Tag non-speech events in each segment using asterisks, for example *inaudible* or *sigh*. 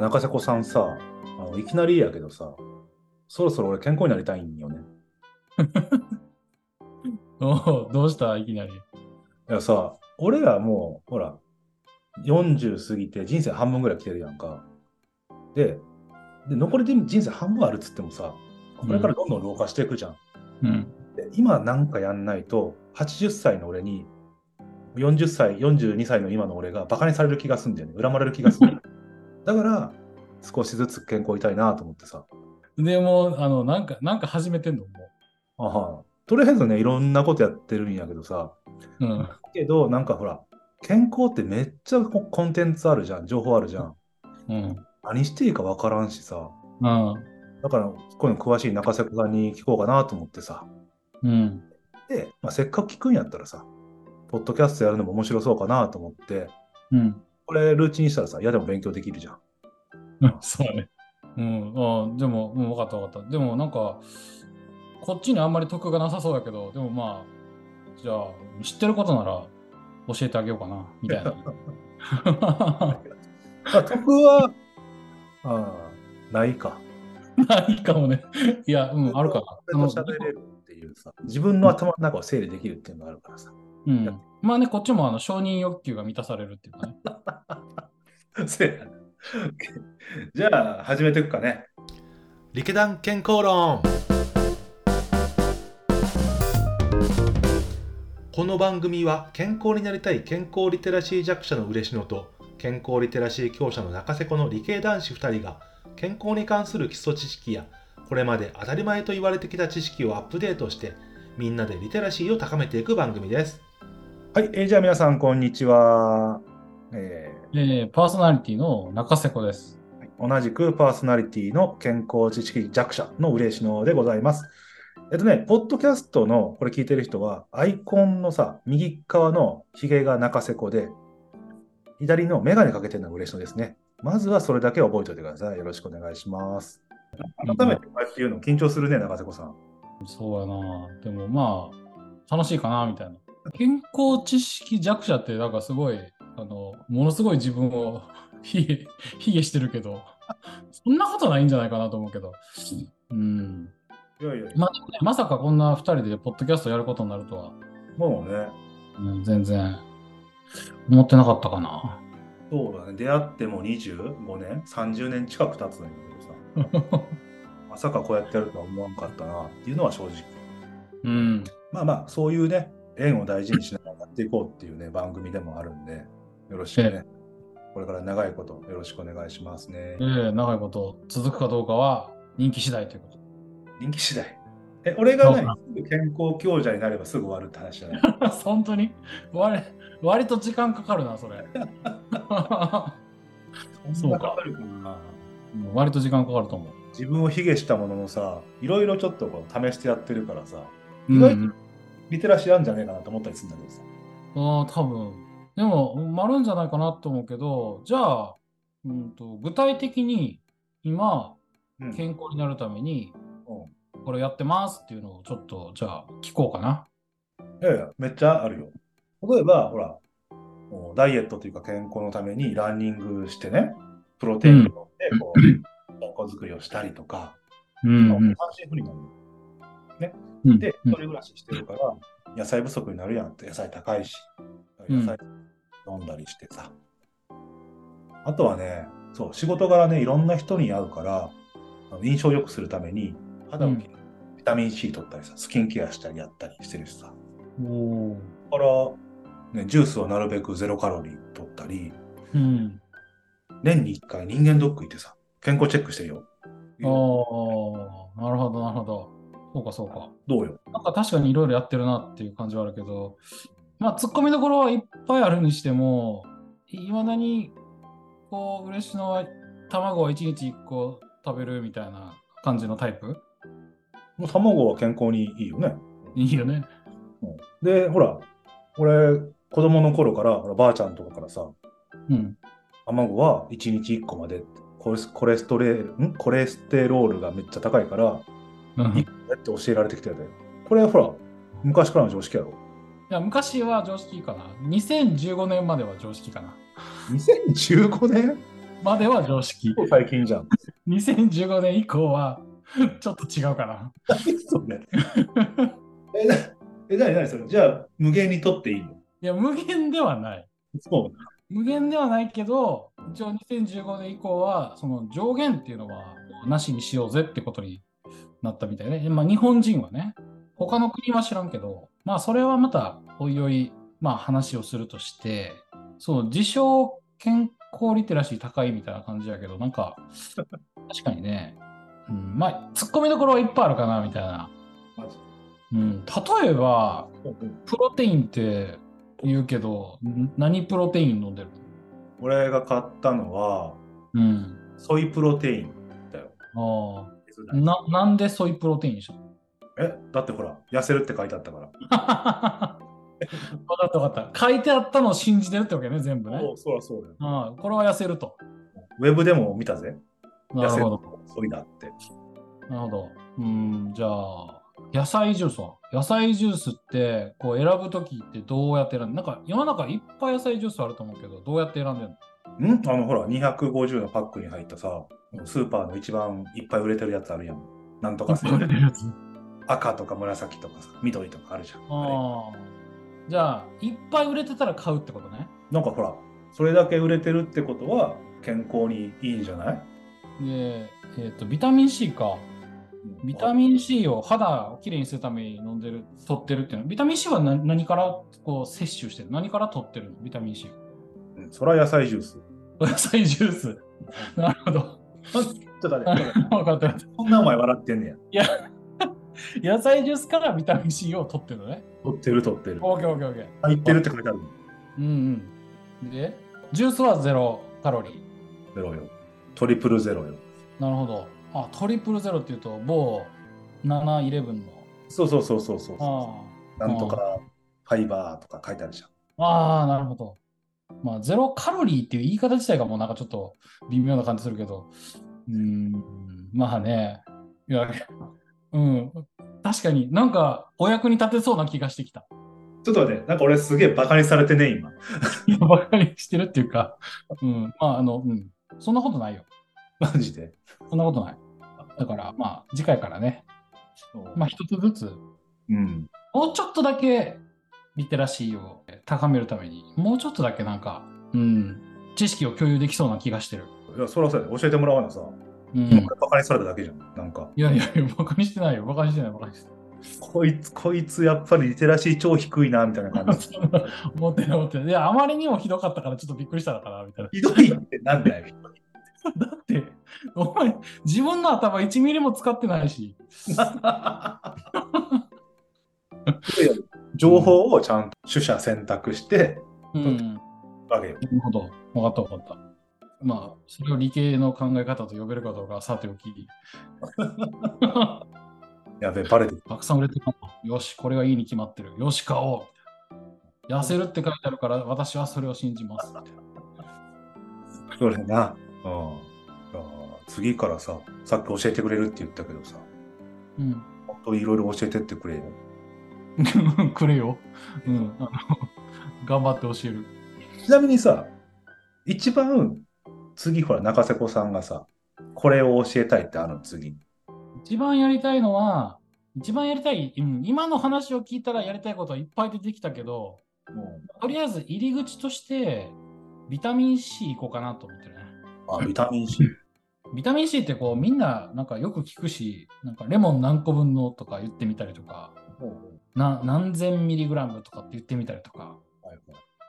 中瀬子さんさ、あのいきなりやけどさ、そろそろ俺健康になりたいんよね。*laughs* おうどうした？いきなり。いやさ、俺らもう、ほら、40過ぎて人生半分ぐらい来てるやんか。で、で残りで人生半分あるっつってもさ、これからどんどん老化していくじゃん。うん。で今なんかやんないと、80歳の俺に、40歳、42歳の今の俺がバカにされる気がすんだよね。恨まれる気がする。*laughs* だから、少しずつ健康いたいなと思ってさ。でも、あの、なんか、なんか始めてんのもあはとりあえずね、いろんなことやってるんやけどさ、う。うん。けど、なんかほら、健康ってめっちゃココンテンツあるじゃん、情報あるじゃん。うん。何していいかわからんしさ。うん。だから、こういうの詳しい中瀬子さんに聞こうかなと思ってさ。うん。で、まあ、せっかく聞くんやったらさ、ポッドキャストやるのも面白そうかなと思って、うん。これルーチンにしたらさ、嫌でも勉強できるじゃん。*laughs* そうだね。うん。あでも、うん、分かった分かった。でも、なんか、こっちにあんまり得がなさそうだけど、でもまあ、じゃあ、知ってることなら教えてあげようかな、みたいな。*laughs* まあ、得は、ああ、ないか。ないかもね。いや、うん、あるかな。喋れるっていうさ、自分の頭の中を整理できるっていうのがあるからさ。うん。まあね、こっちもあの承認欲求が満たされるっていうかね。*laughs* せやなじゃあ、始めていくかね。力団健康論この番組は健康になりたい健康リテラシー弱者の嬉野と健康リテラシー強者の中瀬子の理系男子2人が健康に関する基礎知識やこれまで当たり前と言われてきた知識をアップデートしてみんなでリテラシーを高めていく番組です。はい、えーじゃあ皆さん、こんにちは。ええーパーソナリティの中瀬子です。ー同じくパーソナリティの健康知識弱者の嬉野でございます。えっとね、ポッドキャストのこれ聞いてる人は、アイコンのさ、右側のヒゲが中瀬子で、左のメガネかけてるのが嬉野ですね。まずはそれだけ覚えておいてください。よろしくお願いします。改めてこうやって言うの緊張するね、中瀬子さん。そうやな。でもまあ、楽しいかな、みたいな。健康知識弱者って、なんかすごい、あの、ものすごい自分を卑下卑下してるけど、そんなことないんじゃないかなと思うけど。うん。いやいや、まねまさかこんな2人でポッドキャストやることになるとは、もうね、うん、全然思ってなかったかな。そうだね、出会っても25年、30年近く経つんだけどさ、*laughs* まさかこうやってやるとは思わんかったなっていうのは正直。うん。まあまあ、そういうね、縁を大事にしながらやっていこうっていうね、番組でもあるんで、よろしくね。これから長いことよろしくお願いしますね。ええ長いこと続くかどうかは人気次第ということ。人気次第。え、俺がね健康強者になればすぐ終わるって話じゃない。*laughs* 本当に？割割と時間かかるな、それ。*laughs* そうか割と時間かかると思う。自分を卑下したもののさ、いろいろちょっとこう試してやってるからさ、うん意外とリテラシーあるんじゃねえかなと思ったりするんだけどさ。ああ、多分。でも、丸んじゃないかなと思うけど、じゃあ、うんと、具体的に今、うん健康になるために、うんこれやってますっていうのをちょっと、じゃあ、聞こうかな。いやいや、めっちゃあるよ。例えば、ほら、ダイエットというか健康のためにランニングしてね、プロテインを飲んで、こう、健康作りをしたりとか、うんまあ単身赴任なの。うんで、うん一人暮らししてるから、野菜不足になるやんって、野菜高いし、うん野菜飲んだりしてさ。あとはね、そう、仕事柄ね、いろんな人に会うから、印象を良くするために、肌をきれいにビタミン C 取ったりさ、スキンケアしたりやったりしてるしさ。おーだから、ね、ジュースをなるべくゼロカロリー取ったり、うん。年に1回人間ドック行ってさ、健康チェックしてるよ。ああ、なるほど、なるほど。そうか、そうか。どうよ？なんか確かにいろいろやってるなっていう感じはあるけど、まあ、突っ込みどころはいっぱいあるにしても、いまだに、こう、嬉野は卵を1日1個食べるみたいな感じのタイプ？もう卵は健康にいいよね。いいよね。うんで、ほら、俺、子供の頃から、ほらばあちゃんとかからさ、うん。卵は1日1個まで、コレスコレストレん？コレステロールがめっちゃ高いから、うんいくらって教えられてきたよね。これはほら、昔からの常識やろ？いや昔は常識かな。2015年までは常識かな。2015年？までは常識。最近じゃん。2015年以降は *laughs* ちょっと違うかな。何それえ、なえ、なになにそれじゃあ、無限にとっていいの？いや、無限ではない。そう。無限ではないけど、一応2015年以降は、その上限っていうのはなしにしようぜってことになったみたいね。まあ日本人はね、他の国は知らんけど、まあそれはまたおいおい、まあ話をするとして、そう、自称健康リテラシー高いみたいな感じやけど、なんか、確かにね、うん、まあ、突っ込みどころはいっぱいあるかな、みたいな。マジうん、例えば、うんプロテインって言うけど、ん何プロテイン飲んでる俺が買ったのは、うん。ソイプロテインだよ。ああ。な、なんでソイプロテインにしたの？え、だってほら、痩せるって書いてあったから。*laughs* 分かった分かった。書いてあったのを信じてるってわけね、全部ね。そうそうそうだよ。ああこれは痩せると。ウェブでも見たぜ。なるほど。ソイだって。なるほど。うん、じゃあ、野菜ジュースは？野菜ジュースってこう選ぶときってどうやって選んで？なんか世の中いっぱい野菜ジュースあると思うけど、どうやって選んでるの？んあのほら、250のパックに入ったさ、スーパーの一番いっぱい売れてるやつあるやん。なんとかさ、やつ。赤とか紫とかさ、緑とかあるじゃん。ああ。じゃあ、いっぱい売れてたら買うってことね。なんかほら、それだけ売れてるってことは健康にいいんじゃない？で、えっ、と、ビタミン C か。ビタミン C を肌をきれいにするために飲んでる、取ってるっていうのは、ビタミン C は何何からこう摂取してる？何から取ってるの？ビタミン C。うんそれは野菜ジュース。*laughs* 野菜ジュース。なるほど。ちょっと待って、分かった分かった。こんなお前笑ってんねや。*laughs* 野菜ジュースからビタミン C を取ってるのね。取ってる取ってる。オッケーオッケーオッケー。入ってるって書いてある。うんうん。で、ジュースはゼロカロリー。ゼロよ。トリプルゼロよ。なるほど。あ、トリプルゼロっていうと、某7-11の。そうそうそうそうそう。あなんとかファイバーとか書いてあるじゃん。ああー、なるほど。まあ、ゼロカロリーっていう言い方自体がもうなんかちょっと微妙な感じするけど、うーん、まあね、いや、うん、確かになんかお役に立てそうな気がしてきた。ちょっと待って、なんか俺すげえバカにされてね、今。いや、ばかりしてるっていうか、うん、まあ、あの、うん、そんなことないよ。マジで？そんなことない。だから、まあ、次回からね、まあ、一つずつ、うん。もうちょっとだけリテラシーを高めるために、もうちょっとだけなんか、うん、知識を共有できそうな気がしてる。いや、そらそう教えてもらわなさ。うん、今バカにされただけじゃん。なんか、いやいやいや、バカにしてないよ、バカにしてない、バカにしてない。こいつ、こいつやっぱりリテラシー超低いな、みたいな感じ。思ってない思ってない。いや、あまりにもひどかったからちょっとびっくりしたのかな、みたいな。ひどいってなんだよ。だって、お前、自分の頭1ミリも使ってないし。*laughs* 情報をちゃんと取捨選択してうん。あげよなるほど。分かった分かった。まあ、それを理系の考え方と呼べるかどうかはさておき。う。やべえ、バレてる。たくさん売れてるなよし、これがいいに決まってる。よし、買おう。痩せるって書いてあるから、私はそれを信じます。それな。うん。次からさ、さっき教えてくれるって言ったけどさ、うん。本当いろいろ教えてってくれよ。*laughs* くれよ。うん。あの頑張って教える。ちなみにさ、一番次ほら中瀬子さんがさ、これを教えたいってあるの次。一番やりたいのは、一番やりたい、うん、今の話を聞いたらやりたいことはいっぱい出てきたけど、とりあえず入り口として、ビタミン C いこうかなと思ってるね。あ、ビタミン C。*laughs* ビタミン C ってこうみんななんかよく聞くし、なんかレモン何個分のとか言ってみたりとか、な何千ミリグラムとかって言ってみたりとか、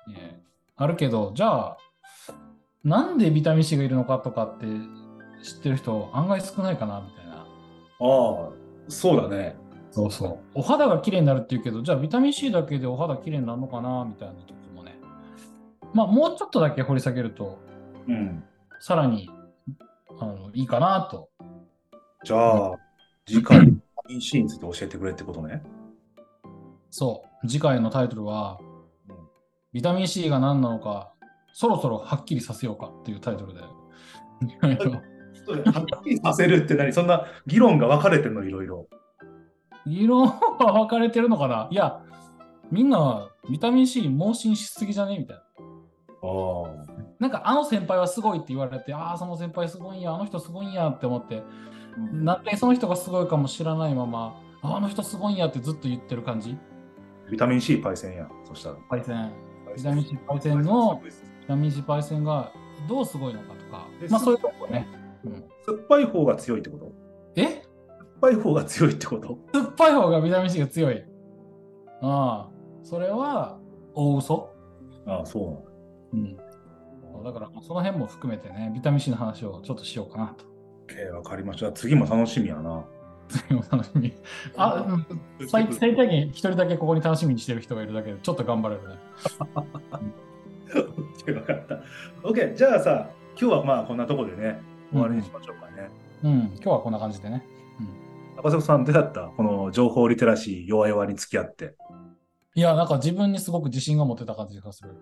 ねあるけど、じゃあ、なんでビタミン C がいるのかとかって知ってる人案外少ないかなみたいな。ああ、そうだね。そうそう。お肌が綺麗になるって言うけど、じゃあビタミン C だけでお肌綺麗になるのかなみたいなとこもね。まあもうちょっとだけ掘り下げると、うん。さらにあのいいかなと。じゃあ、次回、ビタミン C について教えてくれってことね。そう。次回のタイトルは、ビタミン C が何なのか、そろそろはっきりさせようかっていうタイトルで。*laughs* はっきりさせるって何そんな議論が分かれてんのいろいろ。議論は分かれてるのかな？いや、みんなビタミン C 盲信しすぎじゃね？みたいな。あなんかあの先輩はすごいって言われて、ああ、その先輩すごいんや、あの人すごいんやって思って、なんでその人がすごいかも知らないまま、ああの人すごいんやってずっと言ってる感じ？ビタミン C パイセンや。そしたら。パイセン。ビタミン C パイセンのビタミン C パイセンがどうすごいのかとかえ、まあそういうとこね。うん、酸っぱい方が強いってこと？え？酸っぱい方が強いってこと？酸っぱい方がビタミン C が強い。ああ、それは大嘘？ああ、そうなんだ。うん。だからその辺も含めてね、ビタミン C の話をちょっとしようかなと。OK、わかりました。次も楽しみやな。次も楽しみ。あ、うん最最低限一人だけここに楽しみにしてる人がいるだけで、ちょっと頑張れるね。*laughs* OK、わかった。OK、じゃあさ、今日はまあこんなとこでね、終わりにしましょうかね。うん、今日はこんな感じでね。赤瀬さん、どうやったこの情報リテラシー弱々に付き合って。いや、なんか自分にすごく自信が持てた感じがする。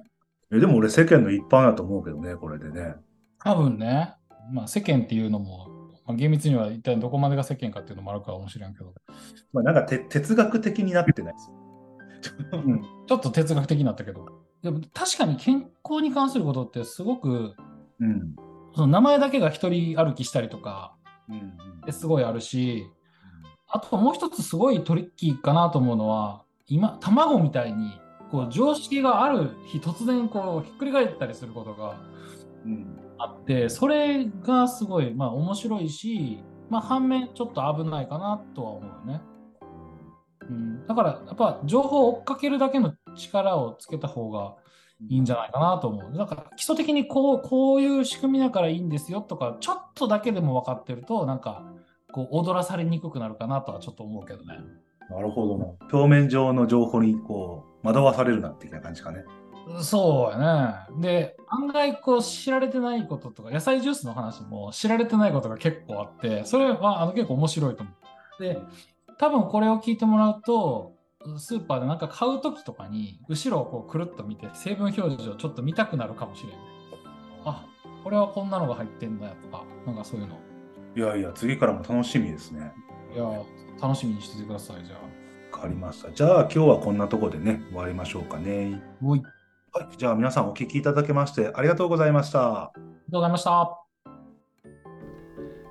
*laughs* えでも俺世間の一般だと思うけどね、これでね。多分ね、まあ世間っていうのも、まあ、厳密には一体どこまでが世間かっていうのもあるかもしれんけど、まあ、なんかて哲学的になってないですよ。うん、ちょっと哲学的になったけど、でも確かに健康に関することってすごく、うん。その名前だけが一人歩きしたりとかすごいあるし、あともう一つすごいトリッキーかなと思うのは、今、卵みたいに、こう常識がある日突然こうひっくり返ったりすることがうん。あって、それがすごい、まあ面白いし、まあ反面ちょっと危ないかなとは思うよね。うん、だからやっぱ情報を追っかけるだけの力をつけた方がいいんじゃないかなと思う。だから基礎的にこうこういう仕組みだからいいんですよとか、ちょっとだけでも分かってると、なんかこう踊らされにくくなるかなとはちょっと思うけどね。なるほどな。表面上の情報にこう惑わされるなっていう感じかね。そうやね。で、案外こう知られてないこととか、野菜ジュースの話も知られてないことが結構あって、それはあの結構面白いと思う。で、多分これを聞いてもらうと、スーパーでなんか買うときとかに、後ろをこうくるっと見て、成分表示をちょっと見たくなるかもしれん。あ、これはこんなのが入ってんだよとか、なんかそういうの。いやいや、次からも楽しみですね。いや、楽しみにしててください、じゃあ。わかりました。じゃあ今日はこんなところでね、終わりましょうかね。おい、ありはい。じゃあ皆さんお聞きいただきましてありがとうございました。がとうございました。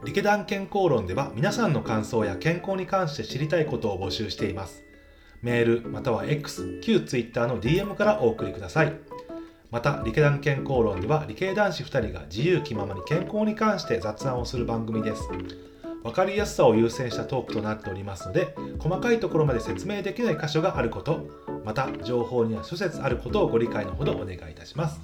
理系団健康論では皆さんの感想や健康に関して知りたいことを募集しています。メールまたは X、旧 Twitter の DM からお送りください。また、理系団健康論では理系男子2人が自由気ままに健康に関して雑談をする番組です。わかりやすさを優先したトークとなっておりますので、細かいところまで説明できない箇所があること、また情報には諸説あることをご理解のほどお願いいたします。